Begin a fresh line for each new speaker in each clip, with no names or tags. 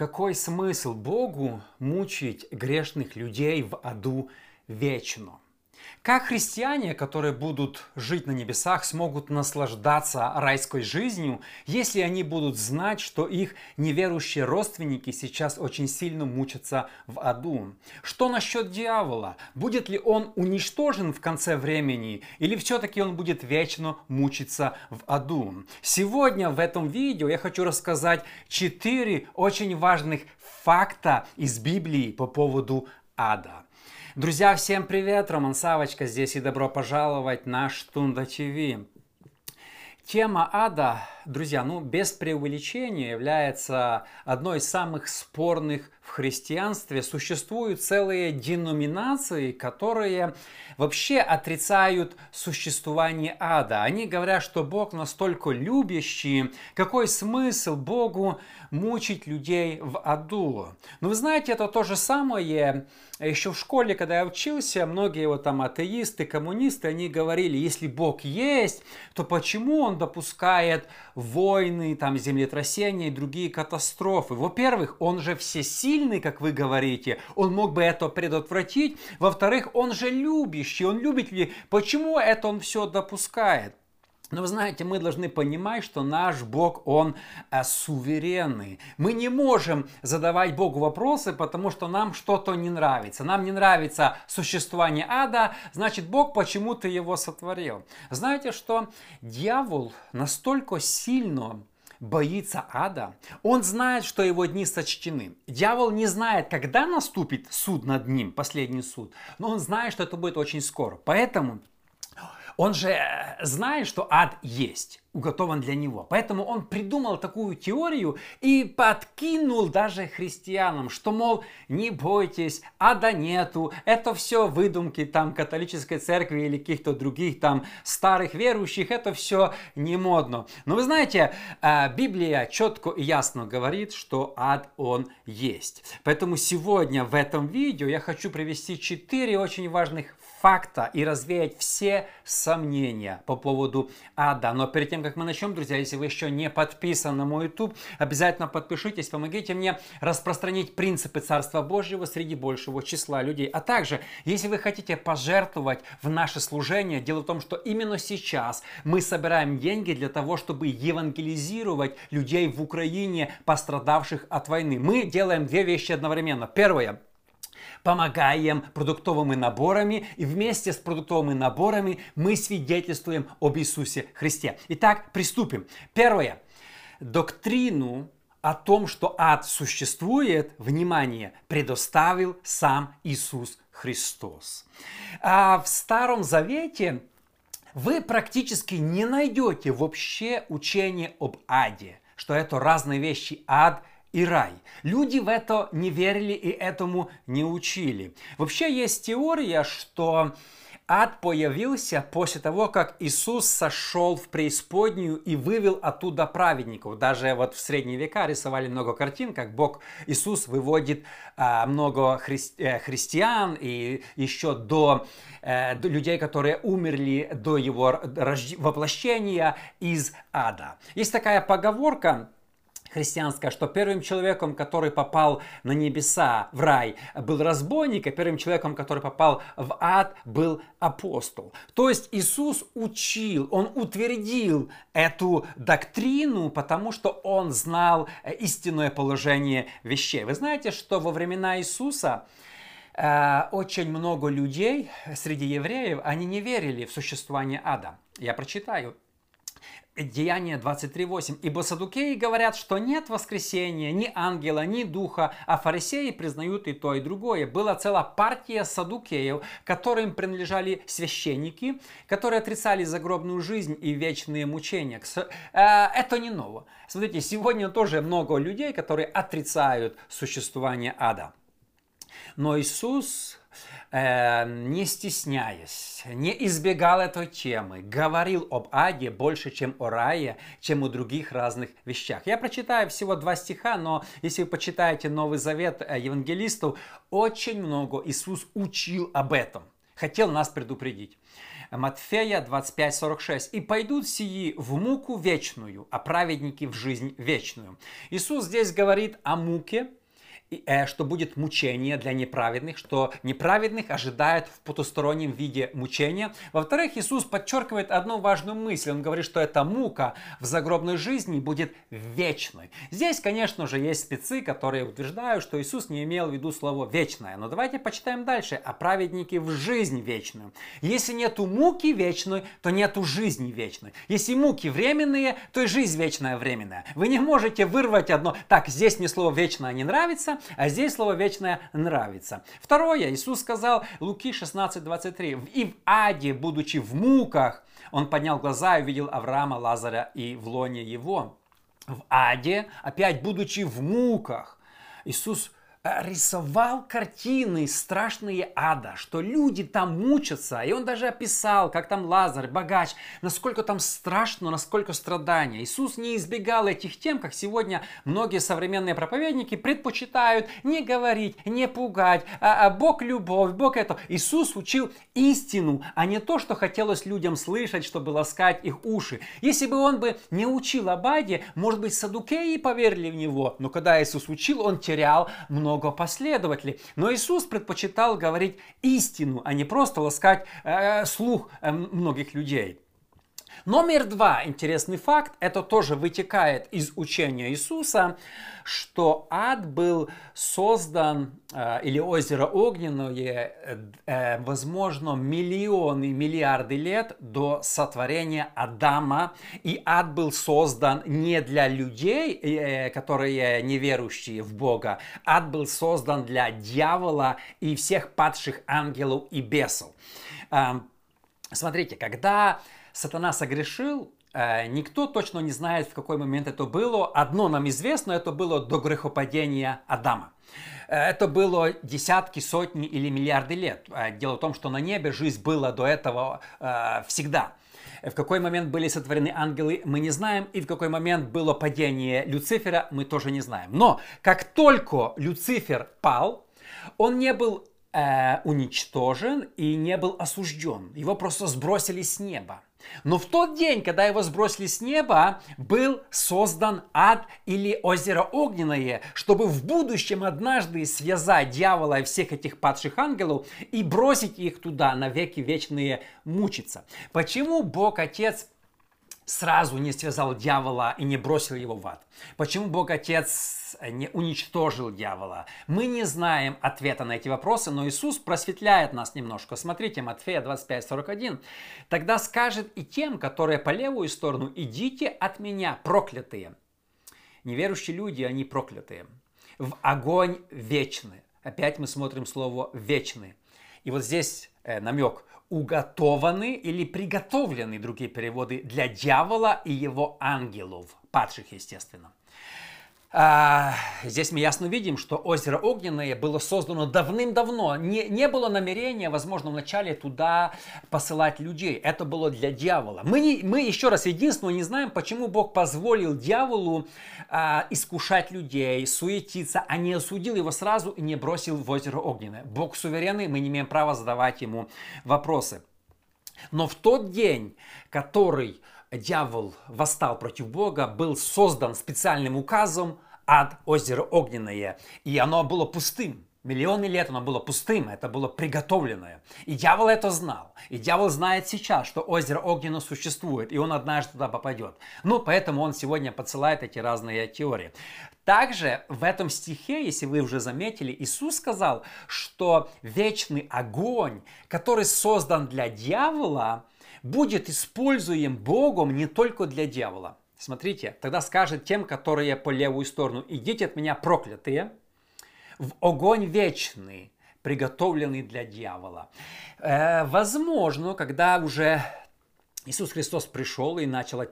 Какой смысл Богу мучить грешных людей в аду вечно? Как христиане, которые будут жить на небесах, смогут наслаждаться райской жизнью, если они будут знать, что их неверующие родственники сейчас очень сильно мучатся в аду? Что насчет дьявола? Будет ли он уничтожен в конце времени или все-таки он будет вечно мучиться в аду? Сегодня в этом видео я хочу рассказать четыре очень важных факта из Библии по поводу ада. Друзья, всем привет! Роман Савочка здесь и добро пожаловать на Штунда ТВ. Тема ада, друзья, ну без преувеличения является одной из самых спорных в христианстве. Существуют целые деноминации, которые вообще отрицают существование ада. Они говорят, что Бог настолько любящий, какой смысл Богу мучить людей в аду. Но вы знаете, это то же самое еще в школе, когда я учился, многие вот там атеисты, коммунисты, они говорили, если Бог есть, то почему Он допускает войны, там, землетрясения и другие катастрофы? Во-первых, Он же всесильный, как вы говорите, Он мог бы это предотвратить. Во-вторых, Он же любящий, Он любит людей. Почему это Он все допускает? Но вы знаете, мы должны понимать, что наш Бог, Он э, суверенный. Мы не можем задавать Богу вопросы, потому что нам что-то не нравится. Нам не нравится существование ада, значит Бог почему-то его сотворил. Знаете, что дьявол настолько сильно боится ада, он знает, что его дни сочтены. Дьявол не знает, когда наступит суд над ним, последний суд, но он знает, что это будет очень скоро. Поэтому он же э, знает, что ад есть, уготован для него. Поэтому он придумал такую теорию и подкинул даже христианам, что, мол, не бойтесь, ада нету, это все выдумки там католической церкви или каких-то других там старых верующих, это все не модно. Но вы знаете, э, Библия четко и ясно говорит, что ад он есть. Поэтому сегодня в этом видео я хочу привести четыре очень важных факта и развеять все сомнения по поводу ада. Но перед тем, как мы начнем, друзья, если вы еще не подписаны на мой YouTube, обязательно подпишитесь, помогите мне распространить принципы Царства Божьего среди большего числа людей. А также, если вы хотите пожертвовать в наше служение, дело в том, что именно сейчас мы собираем деньги для того, чтобы евангелизировать людей в Украине, пострадавших от войны. Мы делаем две вещи одновременно. Первое, помогаем продуктовыми наборами, и вместе с продуктовыми наборами мы свидетельствуем об Иисусе Христе. Итак, приступим. Первое. Доктрину о том, что ад существует, внимание, предоставил сам Иисус Христос. А в Старом Завете вы практически не найдете вообще учение об аде, что это разные вещи, ад и рай. Люди в это не верили и этому не учили. Вообще есть теория, что ад появился после того, как Иисус сошел в преисподнюю и вывел оттуда праведников. Даже вот в средние века рисовали много картин, как Бог Иисус выводит а, много хри- э, христиан и еще до, э, до людей, которые умерли до его рожд... воплощения из ада. Есть такая поговорка, христианская, что первым человеком, который попал на небеса, в рай, был разбойник, а первым человеком, который попал в ад, был апостол. То есть Иисус учил, Он утвердил эту доктрину, потому что Он знал э, истинное положение вещей. Вы знаете, что во времена Иисуса э, очень много людей среди евреев, они не верили в существование ада. Я прочитаю Деяние 23.8. «Ибо садукеи говорят, что нет воскресения, ни ангела, ни духа, а фарисеи признают и то, и другое». Была целая партия садукеев, которым принадлежали священники, которые отрицали загробную жизнь и вечные мучения. Э, это не ново. Смотрите, сегодня тоже много людей, которые отрицают существование ада. Но Иисус э, не стесняясь, не избегал этой темы, говорил об аде больше, чем о рае, чем о других разных вещах. Я прочитаю всего два стиха, но если вы почитаете Новый Завет э, евангелистов, очень много Иисус учил об этом, хотел нас предупредить. Матфея 25:46. «И пойдут сии в муку вечную, а праведники в жизнь вечную». Иисус здесь говорит о муке, что будет мучение для неправедных, что неправедных ожидает в потустороннем виде мучения. Во-вторых, Иисус подчеркивает одну важную мысль. Он говорит, что эта мука в загробной жизни будет вечной. Здесь, конечно же, есть спецы, которые утверждают, что Иисус не имел в виду слово «вечное». Но давайте почитаем дальше о праведнике в жизнь вечную. Если нету муки вечной, то нету жизни вечной. Если муки временные, то и жизнь вечная временная. Вы не можете вырвать одно. Так, здесь мне слово «вечное» не нравится, а здесь слово «вечное» нравится. Второе, Иисус сказал, Луки 16, 23, «И в аде, будучи в муках, он поднял глаза и увидел Авраама, Лазаря и в лоне его». В аде, опять будучи в муках, Иисус рисовал картины страшные ада, что люди там мучатся. И он даже описал, как там Лазарь, богач, насколько там страшно, насколько страдания. Иисус не избегал этих тем, как сегодня многие современные проповедники предпочитают не говорить, не пугать. А, а Бог любовь, Бог это. Иисус учил истину, а не то, что хотелось людям слышать, чтобы ласкать их уши. Если бы он бы не учил об аде, может быть, садукеи поверили в него. Но когда Иисус учил, он терял много много последователей. Но Иисус предпочитал говорить истину, а не просто ласкать э, слух э, многих людей. Номер два, интересный факт, это тоже вытекает из учения Иисуса, что ад был создан, э, или озеро огненное, э, возможно, миллионы, миллиарды лет до сотворения Адама. И ад был создан не для людей, э, которые неверующие в Бога. Ад был создан для дьявола и всех падших ангелов и бесов. Эм, смотрите, когда сатана согрешил, э, Никто точно не знает, в какой момент это было. Одно нам известно, это было до грехопадения Адама. Э, это было десятки, сотни или миллиарды лет. Э, дело в том, что на небе жизнь была до этого всегда. В какой момент были сотворены ангелы, мы не знаем. И в какой момент было падение Люцифера, мы тоже не знаем. Но как только Люцифер пал, он не был э, уничтожен и не был осужден. Его просто сбросили с неба. Но в тот день, когда его сбросили с неба, был создан ад или озеро огненное, чтобы в будущем однажды связать дьявола и всех этих падших ангелов и бросить их туда на веки вечные мучиться. Почему Бог Отец сразу не связал дьявола и не бросил его в ад? Почему Бог Отец не уничтожил дьявола? Мы не знаем ответа на эти вопросы, но Иисус просветляет нас немножко. Смотрите, Матфея 25:41. Тогда скажет и тем, которые по левую сторону, идите от меня, проклятые. Неверующие люди, они проклятые. В огонь вечный. Опять мы смотрим слово вечный. И вот здесь э, намек уготованы или приготовлены, другие переводы, для дьявола и его ангелов, падших, естественно. А, здесь мы ясно видим, что озеро Огненное было создано давным-давно. Не, не было намерения, возможно, вначале туда посылать людей. Это было для дьявола. Мы, не, мы еще раз, единственное, не знаем, почему Бог позволил дьяволу а, искушать людей, суетиться, а не осудил его сразу и не бросил в озеро Огненное. Бог суверенный, мы не имеем права задавать ему вопросы. Но в тот день, который дьявол восстал против Бога, был создан специальным указом ад, озеро огненное, и оно было пустым. Миллионы лет оно было пустым, это было приготовленное. И дьявол это знал. И дьявол знает сейчас, что озеро огненно существует, и он однажды туда попадет. Ну, поэтому он сегодня подсылает эти разные теории. Также в этом стихе, если вы уже заметили, Иисус сказал, что вечный огонь, который создан для дьявола, будет используем Богом не только для дьявола. Смотрите, тогда скажет тем, которые по левую сторону, идите от меня проклятые, в огонь вечный, приготовленный для дьявола. Э, возможно, когда уже Иисус Христос пришел и началась,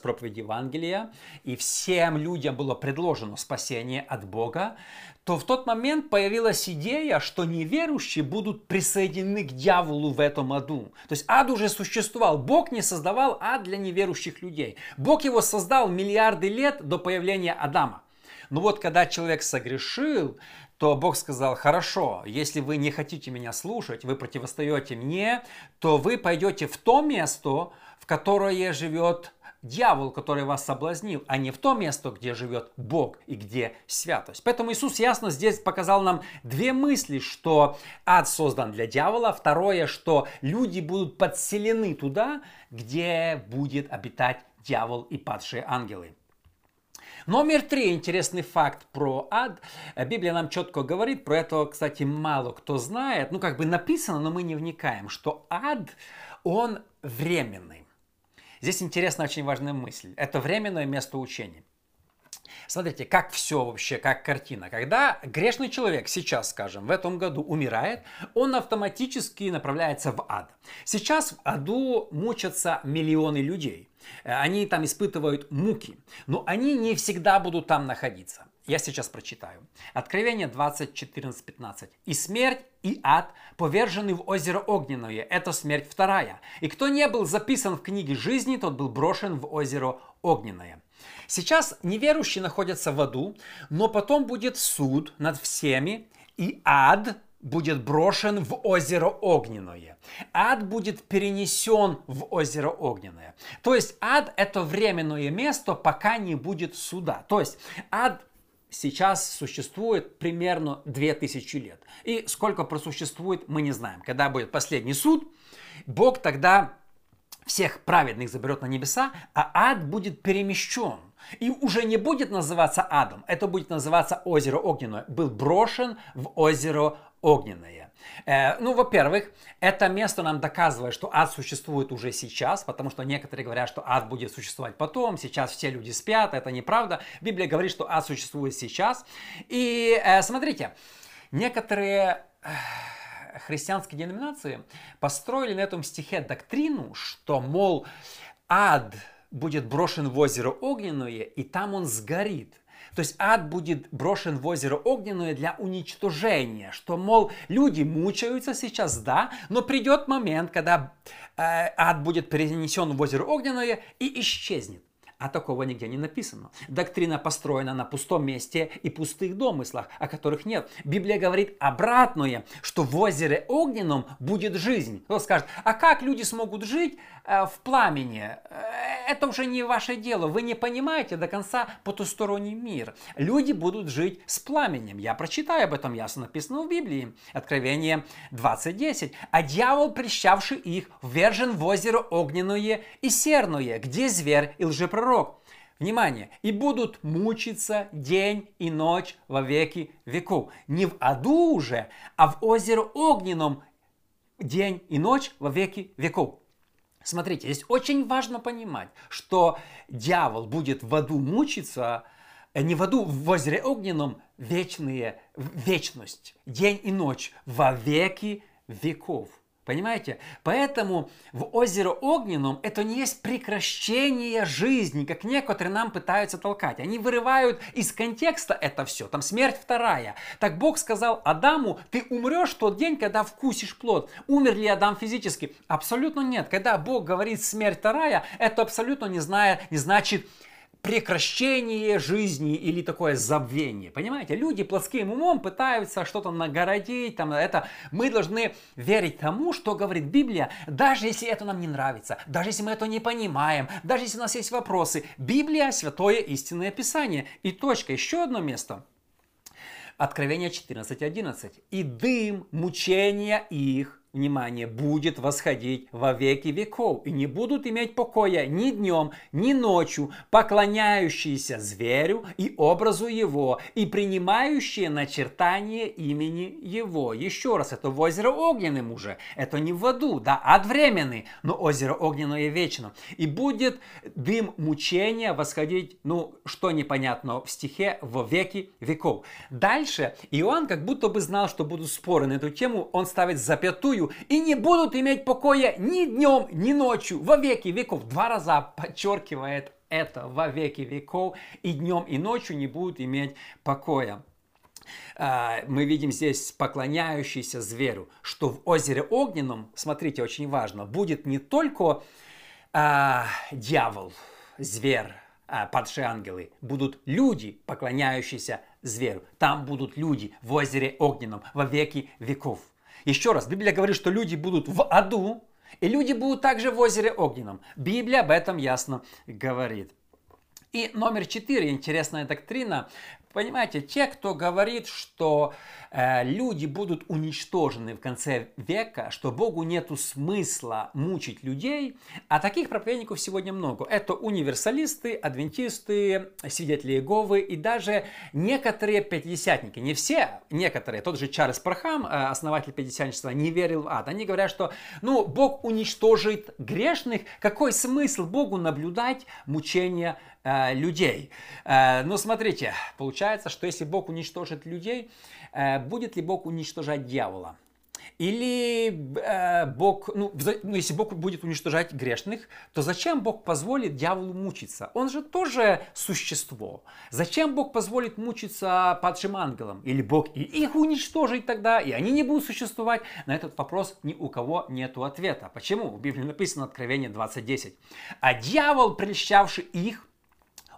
проповедь Евангелия, и всем людям было предложено спасение от Бога, то в тот момент появилась идея, что неверующие будут присоединены к дьяволу в этом аду. То есть ад уже существовал. Бог не создавал ад для неверующих людей. Бог его создал миллиарды лет до появления Адама. Но вот когда человек согрешил, то Бог сказал, хорошо, если вы не хотите меня слушать, вы противостоите мне, то вы пойдете в то место, в которое живет дьявол, который вас соблазнил, а не в то место, где живет Бог и где святость. Поэтому Иисус ясно здесь показал нам две мысли, что ад создан для дьявола, второе, что люди будут подселены туда, где будет обитать дьявол и падшие ангелы. Номер три, интересный факт про ад. Библия нам четко говорит, про это, кстати, мало кто знает. Ну, как бы написано, но мы не вникаем, что ад, он временный. Здесь интересная очень важная мысль. Это временное место учения. Смотрите, как все вообще, как картина. Когда грешный человек сейчас, скажем, в этом году умирает, он автоматически направляется в ад. Сейчас в аду мучатся миллионы людей. Они там испытывают муки, но они не всегда будут там находиться. Я сейчас прочитаю. Откровение 20, 14, 15. «И смерть, и ад повержены в озеро огненное. Это смерть вторая. И кто не был записан в книге жизни, тот был брошен в озеро огненное». Сейчас неверующие находятся в аду, но потом будет суд над всеми, и ад будет брошен в озеро огненное. Ад будет перенесен в озеро огненное. То есть ад это временное место, пока не будет суда. То есть ад сейчас существует примерно 2000 лет. И сколько просуществует, мы не знаем. Когда будет последний суд, Бог тогда всех праведных заберет на небеса, а ад будет перемещен. И уже не будет называться адом, это будет называться озеро огненное. Был брошен в озеро огненное. Э, ну, во-первых, это место нам доказывает, что ад существует уже сейчас, потому что некоторые говорят, что ад будет существовать потом, сейчас все люди спят, это неправда. Библия говорит, что ад существует сейчас. И э, смотрите, некоторые э, христианские деноминации построили на этом стихе доктрину, что, мол, ад будет брошен в озеро огненное, и там он сгорит – то есть ад будет брошен в озеро огненное для уничтожения, что, мол, люди мучаются сейчас, да, но придет момент, когда э, ад будет перенесен в озеро огненное и исчезнет а такого нигде не написано. Доктрина построена на пустом месте и пустых домыслах, о которых нет. Библия говорит обратное, что в озере огненном будет жизнь. Кто скажет, а как люди смогут жить э, в пламени? Э, это уже не ваше дело. Вы не понимаете до конца потусторонний мир. Люди будут жить с пламенем. Я прочитаю об этом, ясно написано в Библии. Откровение 20.10. А дьявол, прищавший их, ввержен в озеро огненное и серное, где зверь и лжепророк пророк. Внимание! «И будут мучиться день и ночь во веки веков». Не в аду уже, а в озере огненном день и ночь во веки веков. Смотрите, здесь очень важно понимать, что дьявол будет в аду мучиться, э, не в аду, в озере огненном, вечные, вечность, день и ночь во веки веков. Понимаете? Поэтому в озеро Огненном это не есть прекращение жизни, как некоторые нам пытаются толкать. Они вырывают из контекста это все. Там смерть вторая. Так Бог сказал Адаму, ты умрешь тот день, когда вкусишь плод. Умер ли Адам физически? Абсолютно нет. Когда Бог говорит смерть вторая, это абсолютно не, зная, не значит прекращение жизни или такое забвение. Понимаете, люди плоским умом пытаются что-то нагородить, там, это. Мы должны верить тому, что говорит Библия, даже если это нам не нравится, даже если мы это не понимаем, даже если у нас есть вопросы. Библия – святое истинное писание. И точка, еще одно место. Откровение 14.11. «И дым мучения их внимание, будет восходить во веки веков, и не будут иметь покоя ни днем, ни ночью, поклоняющиеся зверю и образу его, и принимающие начертание имени его. Еще раз, это в озеро огненным уже, это не в аду, да, ад временный, но озеро огненное вечно. И будет дым мучения восходить, ну, что непонятно в стихе, во веки веков. Дальше Иоанн как будто бы знал, что будут споры на эту тему, он ставит запятую и не будут иметь покоя ни днем, ни ночью, во веки веков. Два раза подчеркивает это во веки веков, и днем, и ночью не будут иметь покоя. А, мы видим здесь поклоняющийся зверю, что в озере огненном, смотрите, очень важно, будет не только а, дьявол, зверь, а, падшие ангелы, будут люди, поклоняющиеся зверю. Там будут люди в озере огненном во веки веков. Еще раз, Библия говорит, что люди будут в аду, и люди будут также в озере огненном. Библия об этом ясно говорит. И номер четыре, интересная доктрина. Понимаете, те, кто говорит, что э, люди будут уничтожены в конце века, что Богу нету смысла мучить людей, а таких проповедников сегодня много. Это универсалисты, адвентисты, свидетели Иеговы и даже некоторые пятидесятники. Не все, некоторые. Тот же Чарльз Пархам, э, основатель пятидесятничества, не верил в ад. Они говорят, что ну, Бог уничтожит грешных. Какой смысл Богу наблюдать мучения э, людей? Э, ну, смотрите, получается что если Бог уничтожит людей, э, будет ли Бог уничтожать дьявола? Или Бог, ну, ну, если Бог будет уничтожать грешных, то зачем Бог позволит дьяволу мучиться? Он же тоже существо. Зачем Бог позволит мучиться падшим ангелам? Или Бог и их уничтожит тогда, и они не будут существовать? На этот вопрос ни у кого нет ответа. Почему? В Библии написано Откровение 20.10. А дьявол, прельщавший их,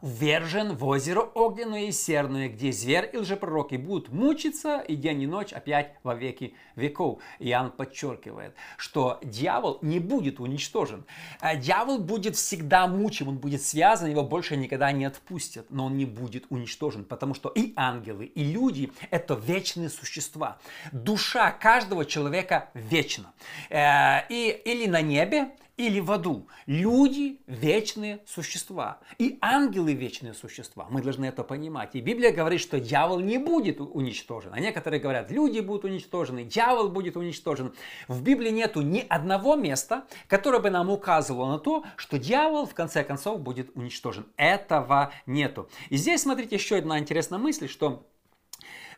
ввержен в озеро огненное и серное, где зверь и лжепророки будут мучиться и день и ночь опять во веки веков. Иоанн подчеркивает, что дьявол не будет уничтожен. А дьявол будет всегда мучим, он будет связан, его больше никогда не отпустят, но он не будет уничтожен, потому что и ангелы, и люди – это вечные существа. Душа каждого человека вечна. Э, и, или на небе, или в аду. Люди – вечные существа. И ангелы – вечные существа. Мы должны это понимать. И Библия говорит, что дьявол не будет уничтожен. А некоторые говорят, люди будут уничтожены, дьявол будет уничтожен. В Библии нету ни одного места, которое бы нам указывало на то, что дьявол в конце концов будет уничтожен. Этого нету. И здесь, смотрите, еще одна интересная мысль, что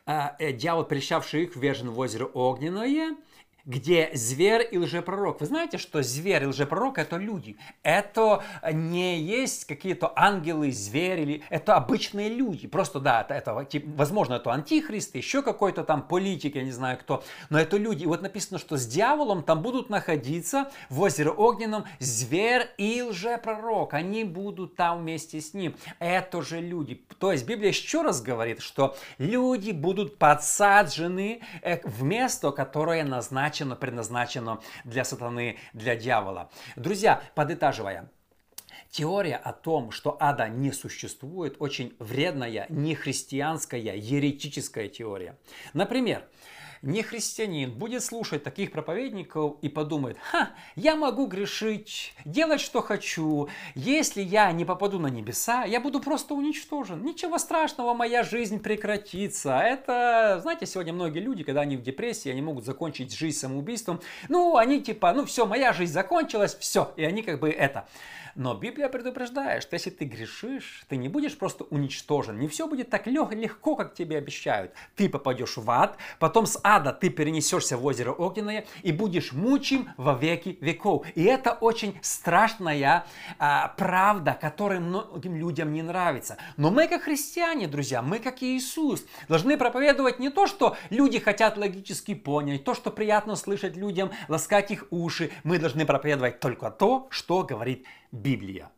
э, э дьявол, прельщавший их, ввержен в озеро огненное – где зверь и лжепророк. Вы знаете, что зверь и лжепророк это люди. Это не есть какие-то ангелы, звери, или это обычные люди. Просто да, это, это типа, возможно, это антихрист, еще какой-то там политик, я не знаю кто, но это люди. И вот написано, что с дьяволом там будут находиться в озере огненном зверь и лжепророк. Они будут там вместе с ним. Это же люди. То есть Библия еще раз говорит, что люди будут подсаджены э, в место, которое назначено предназначено, предназначено для сатаны, для дьявола. Друзья, подытаживая, Теория о том, что ада не существует, очень вредная, нехристианская, еретическая теория. Например, не христианин будет слушать таких проповедников и подумает, ха, я могу грешить, делать что хочу, если я не попаду на небеса, я буду просто уничтожен. Ничего страшного, моя жизнь прекратится. Это, знаете, сегодня многие люди, когда они в депрессии, они могут закончить жизнь самоубийством. Ну, они типа, ну все, моя жизнь закончилась, все, и они как бы это. Но Библия предупреждает, что если ты грешишь, ты не будешь просто уничтожен. Не все будет так легко, как тебе обещают. Ты попадешь в ад, потом с ада ты перенесешься в озеро огненное и будешь мучим во веки веков. И это очень страшная а, правда, которая многим людям не нравится. Но мы как христиане, друзья, мы как Иисус, должны проповедовать не то, что люди хотят логически понять, то, что приятно слышать людям, ласкать их уши. Мы должны проповедовать только то, что говорит Библия.